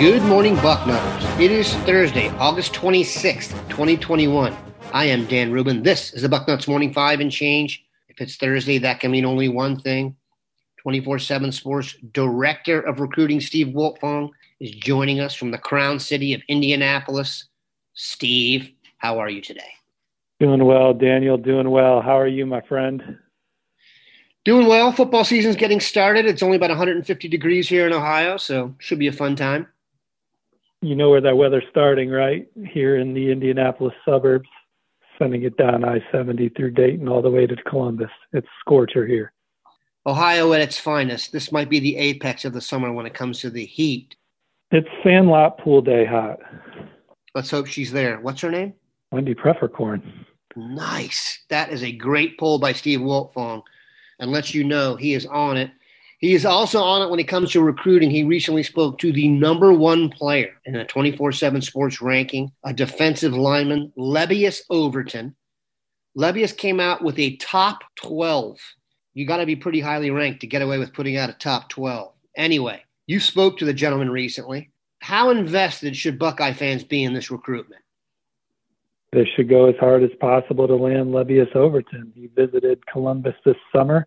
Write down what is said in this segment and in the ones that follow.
Good morning, Bucknutters. It is Thursday, August 26th, 2021. I am Dan Rubin. This is the Bucknuts Morning Five and Change. If it's Thursday, that can mean only one thing. 24 7 Sports Director of Recruiting, Steve Wiltfong, is joining us from the Crown City of Indianapolis. Steve, how are you today? Doing well, Daniel. Doing well. How are you, my friend? Doing well. Football season's getting started. It's only about 150 degrees here in Ohio, so should be a fun time you know where that weather's starting, right? Here in the Indianapolis suburbs, sending it down I 70 through Dayton all the way to Columbus. It's scorcher here. Ohio at its finest. This might be the apex of the summer when it comes to the heat. It's sandlot pool day hot. Let's hope she's there. What's her name? Wendy Peffercorn. Nice. That is a great poll by Steve Wiltfong and lets you know he is on it he is also on it when it comes to recruiting. He recently spoke to the number one player in a 24 7 sports ranking, a defensive lineman, Lebbeus Overton. Lebbeus came out with a top 12. You got to be pretty highly ranked to get away with putting out a top 12. Anyway, you spoke to the gentleman recently. How invested should Buckeye fans be in this recruitment? They should go as hard as possible to land Lebbeus Overton. He visited Columbus this summer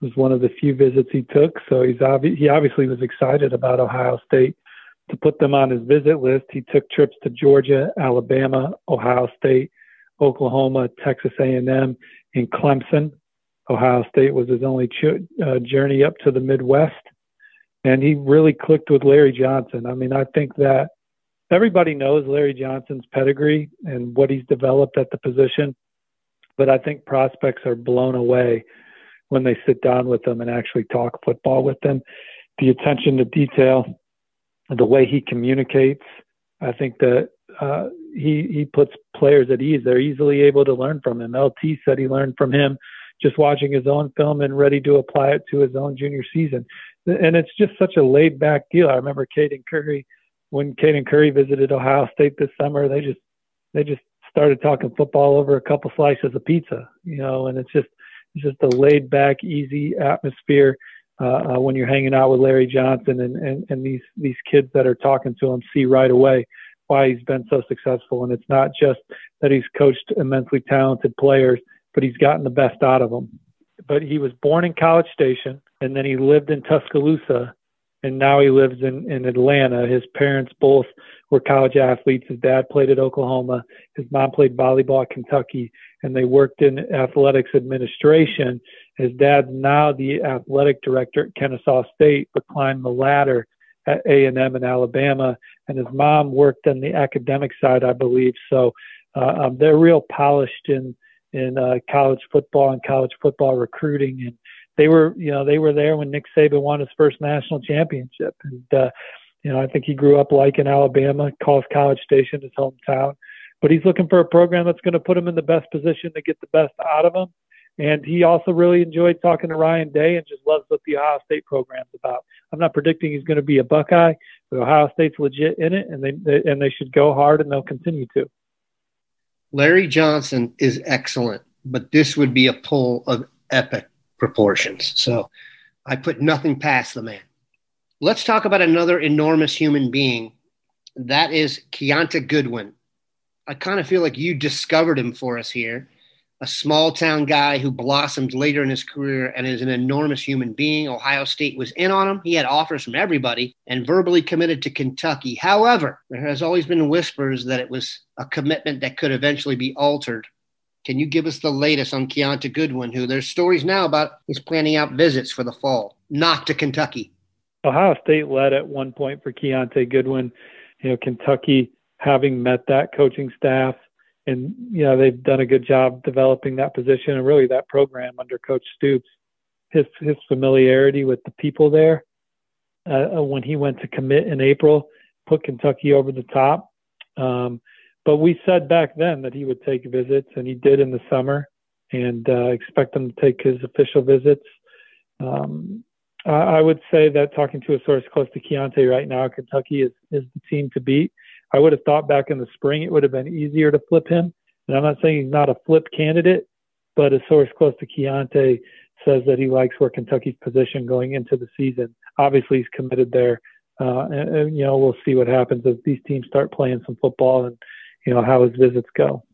was one of the few visits he took. So he's obvi- he obviously was excited about Ohio State to put them on his visit list. He took trips to Georgia, Alabama, Ohio State, Oklahoma, Texas A&M, and Clemson. Ohio State was his only ch- uh, journey up to the Midwest, and he really clicked with Larry Johnson. I mean, I think that everybody knows Larry Johnson's pedigree and what he's developed at the position, but I think prospects are blown away when they sit down with them and actually talk football with them. The attention to detail, the way he communicates, I think that uh, he he puts players at ease. They're easily able to learn from him. LT said he learned from him just watching his own film and ready to apply it to his own junior season. And it's just such a laid back deal. I remember Caden Curry when Caden Curry visited Ohio State this summer. They just they just started talking football over a couple slices of pizza, you know, and it's just just a laid back, easy atmosphere uh, uh, when you're hanging out with Larry Johnson and, and, and these, these kids that are talking to him see right away why he's been so successful. And it's not just that he's coached immensely talented players, but he's gotten the best out of them. But he was born in College Station and then he lived in Tuscaloosa and now he lives in, in Atlanta. His parents both were college athletes. His dad played at Oklahoma. His mom played volleyball at Kentucky, and they worked in athletics administration. His dad's now the athletic director at Kennesaw State, but climbed the ladder at A&M in Alabama. And his mom worked on the academic side, I believe. So uh, um, they're real polished in in uh, college football and college football recruiting and they were, you know, they were there when Nick Saban won his first national championship. And, uh, you know, I think he grew up like in Alabama, calls College Station his hometown. But he's looking for a program that's going to put him in the best position to get the best out of him. And he also really enjoyed talking to Ryan Day and just loves what the Ohio State program's about. I'm not predicting he's going to be a Buckeye, but Ohio State's legit in it, and they, they and they should go hard, and they'll continue to. Larry Johnson is excellent, but this would be a pull of epic proportions. So I put nothing past the man. Let's talk about another enormous human being. That is Kiyaunta Goodwin. I kind of feel like you discovered him for us here. a small town guy who blossomed later in his career and is an enormous human being. Ohio State was in on him. He had offers from everybody and verbally committed to Kentucky. However, there has always been whispers that it was a commitment that could eventually be altered. Can you give us the latest on Kiyaunta Goodwin, who there's stories now about he's planning out visits for the fall, not to Kentucky? Ohio State led at one point for Kiyaunta Goodwin. You know, Kentucky having met that coaching staff and you know they've done a good job developing that position and really that program under Coach Stoops. His his familiarity with the people there uh, uh, when he went to commit in April put Kentucky over the top. Um, but we said back then that he would take visits, and he did in the summer, and uh, expect him to take his official visits. Um, I, I would say that talking to a source close to Kiyaunta right now, Kentucky is is the team to beat. I would have thought back in the spring it would have been easier to flip him. And I'm not saying he's not a flip candidate, but a source close to Kiyaunta says that he likes where Kentucky's position going into the season. Obviously, he's committed there. Uh, and, and, you know, we'll see what happens as these teams start playing some football and, you know, how his visits go.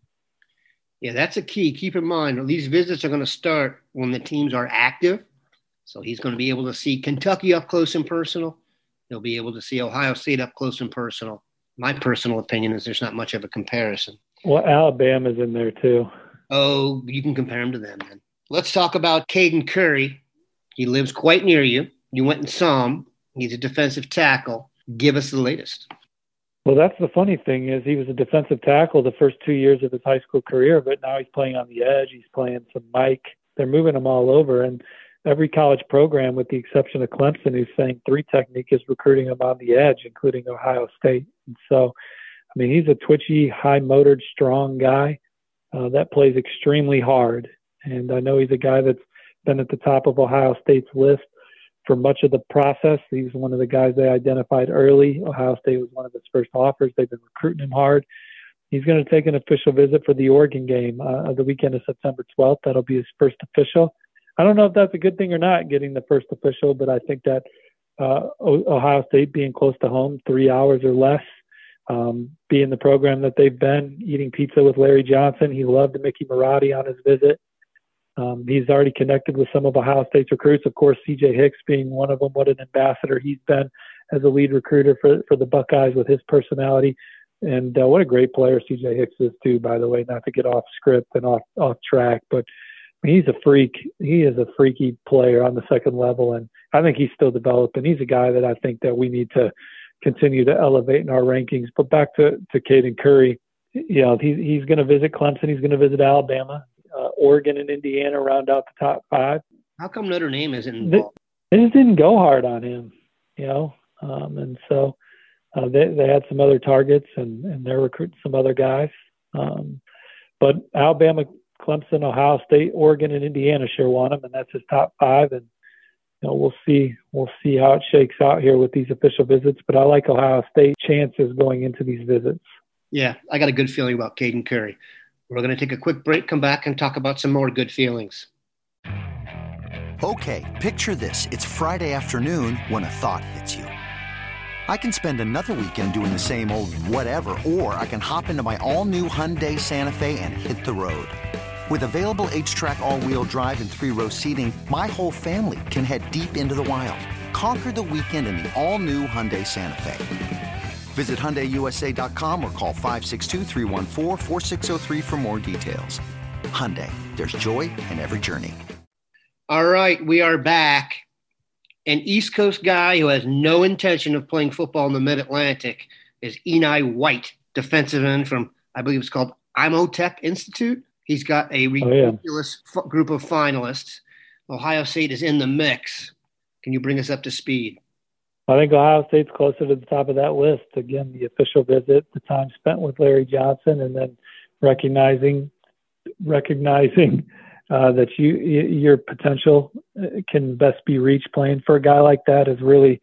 Yeah, that's a key. Keep in mind, these visits are going to start when the teams are active. So he's going to be able to see Kentucky up close and personal. He'll be able to see Ohio State up close and personal my personal opinion is there's not much of a comparison. Well, Alabama's in there too. Oh, you can compare him to them then. Let's talk about Caden Curry. He lives quite near you. You went and saw him. He's a defensive tackle. Give us the latest. Well, that's the funny thing is he was a defensive tackle the first two years of his high school career, but now he's playing on the edge. He's playing some Mike. They're moving him all over, and every college program, with the exception of Clemson, who's saying three technique, is recruiting him on the edge, including Ohio State. And so, I mean, he's a twitchy, high motored, strong guy uh, that plays extremely hard. And I know he's a guy that's been at the top of Ohio State's list for much of the process. He's one of the guys they identified early. Ohio State was one of his first offers. They've been recruiting him hard. He's going to take an official visit for the Oregon game uh, the weekend of September 12th. That'll be his first official. I don't know if that's a good thing or not, getting the first official, but I think that uh, Ohio State being close to home, three hours or less, um, being the program that they've been, eating pizza with Larry Johnson. He loved Mickey Marotti on his visit. Um, he's already connected with some of Ohio State's recruits. Of course, C.J. Hicks being one of them. What an ambassador he's been as a lead recruiter for for the Buckeyes with his personality. And uh, what a great player C.J. Hicks is too. By the way, not to get off script and off off track, but he's a freak. He is a freaky player on the second level, and I think he's still developing. He's a guy that I think that we need to continue to elevate in our rankings. But back to to Caden Curry, you know, he's he's going to visit Clemson. He's going to visit Alabama, Oregon, and Indiana round out the top five. How come Notre Dame isn't involved? They, they just didn't go hard on him, you know, um, and so uh, they they had some other targets, and and they're recruiting some other guys. Um, but Alabama Clemson, Ohio State, Oregon, and Indiana sure want him, and that's his top five. And you know, we'll see we'll see how it shakes out here with these official visits. But I like Ohio State chances going into these visits. Yeah, I got a good feeling about Caden Curry. We're going to take a quick break, come back, and talk about some more good feelings. Okay, picture this: it's Friday afternoon when a thought hits you. I can spend another weekend doing the same old whatever, or I can hop into my all-new Hyundai Santa Fe and hit the road. With available HTRAC, all-wheel drive and three-row seating, my whole family can head deep into the wild. Conquer the weekend in the all-new Hyundai Santa Fe. Visit HyundaiUSA.com or call 562 for more details. Hyundai, there's joy in every journey. All right, we are back. An East Coast guy who has no intention of playing football in the Mid-Atlantic is Enai White, defensive end from, I believe it's called Imhotep Institute. He's got a ridiculous oh, yeah. f- group of finalists. Ohio State is in the mix. Can you bring us up to speed? I think Ohio State's closer to the top of that list. Again, the official visit, the time spent with Larry Johnson, and then recognizing recognizing uh, that you your potential uh, can best be reached playing for a guy like that is really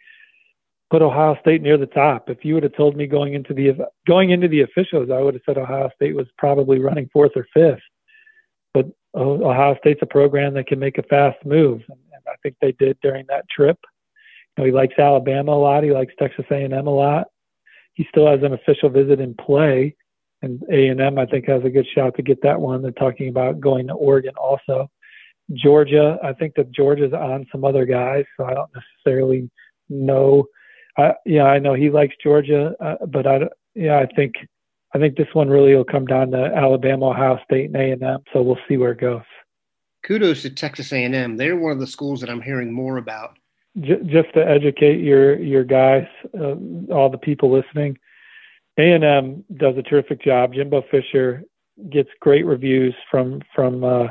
put Ohio State near the top. If you would have told me going into the going into the officials, I would have said Ohio State was probably running fourth or fifth but Ohio State's a program that can make a fast move, and, I think they did during that trip. Know, he likes Alabama a lot. He likes Texas A&M a lot. He still has an official visit in play and A and M I think has a good shot to get that one. They're talking about going to Oregon also. Georgia, I think that Georgia's on some other guys, so I don't necessarily know. I, yeah, I know he likes Georgia, uh, but I yeah I think I think this one really will come down to Alabama, Ohio State, and A and M. So we'll see where it goes. Kudos to Texas A&M. They're one of the schools that I'm hearing more about. Just to educate your your guys, uh, all the people listening, A&M does a terrific job. Jimbo Fisher gets great reviews from from uh,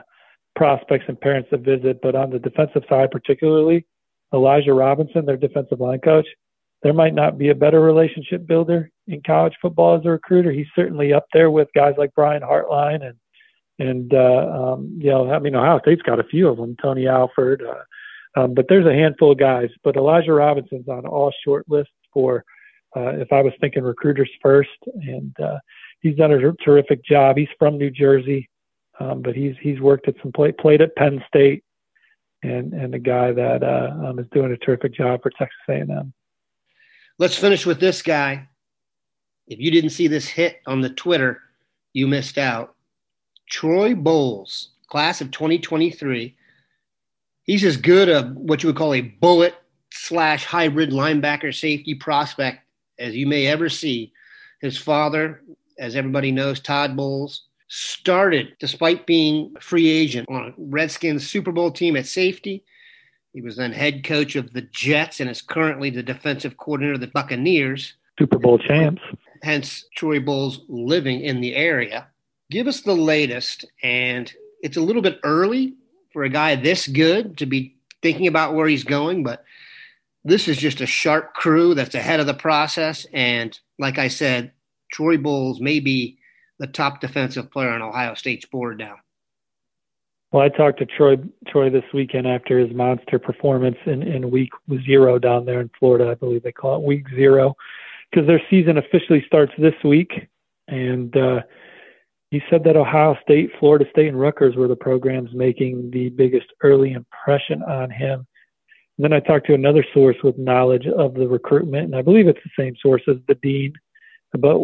prospects and parents that visit. But on the defensive side, particularly, Elijah Robinson, their defensive line coach, there might not be a better relationship builder in college football as a recruiter. He's certainly up there with guys like Brian Hartline and and uh, um, you know, I mean, Ohio State's got a few of them, Tony Alford, uh, um, but there's a handful of guys. But Elijah Robinson's on all short lists for uh, if I was thinking recruiters first, and uh, he's done a terrific job. He's from New Jersey, um, but he's he's worked at some play, played at Penn State, and and a guy that uh, um, is doing a terrific job for Texas A&M. Let's finish with this guy. If you didn't see this hit on the Twitter, you missed out. Troy Bowles, class of 2023. He's as good a what you would call a bullet slash hybrid linebacker safety prospect as you may ever see. His father, as everybody knows, Todd Bowles, started despite being a free agent on a Redskins Super Bowl team at safety. He was then head coach of the Jets and is currently the defensive coordinator of the Buccaneers. Super Bowl champs. Hence, Troy Bowles living in the area. Give us the latest. And it's a little bit early for a guy this good to be thinking about where he's going, but this is just a sharp crew that's ahead of the process. And like I said, Troy Bowles may be the top defensive player on Ohio State's board now. Well, I talked to Troy Troy this weekend after his monster performance in, in week zero down there in Florida. I believe they call it week zero because their season officially starts this week. And uh, he said that Ohio State, Florida State, and Rutgers were the programs making the biggest early impression on him. And then I talked to another source with knowledge of the recruitment, and I believe it's the same source as the dean. But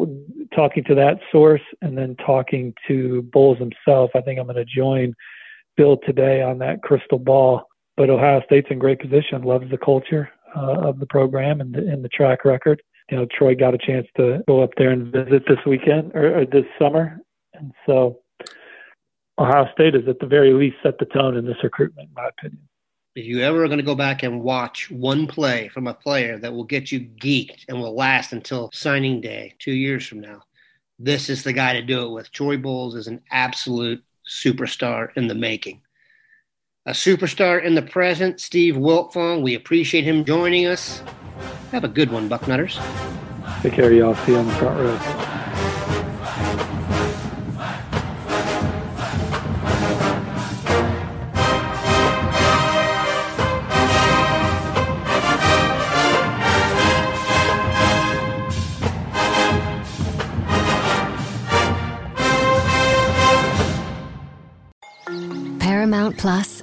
talking to that source and then talking to Bowles himself, I think I'm going to join Bill today on that crystal ball. But Ohio State's in great position, loves the culture uh, of the program and the, and the track record. You know, Troy got a chance to go up there and visit this weekend or, or this summer, and so Ohio State has, at the very least set the tone in this recruitment, in my opinion. If you ever are going to go back and watch one play from a player that will get you geeked and will last until signing day two years from now, this is the guy to do it with. Troy Bowles is an absolute superstar in the making. A superstar in the present, Steve Wiltfong. We appreciate him joining us. Have a good one, Bucknutters. Take care, y'all. See you on the front row.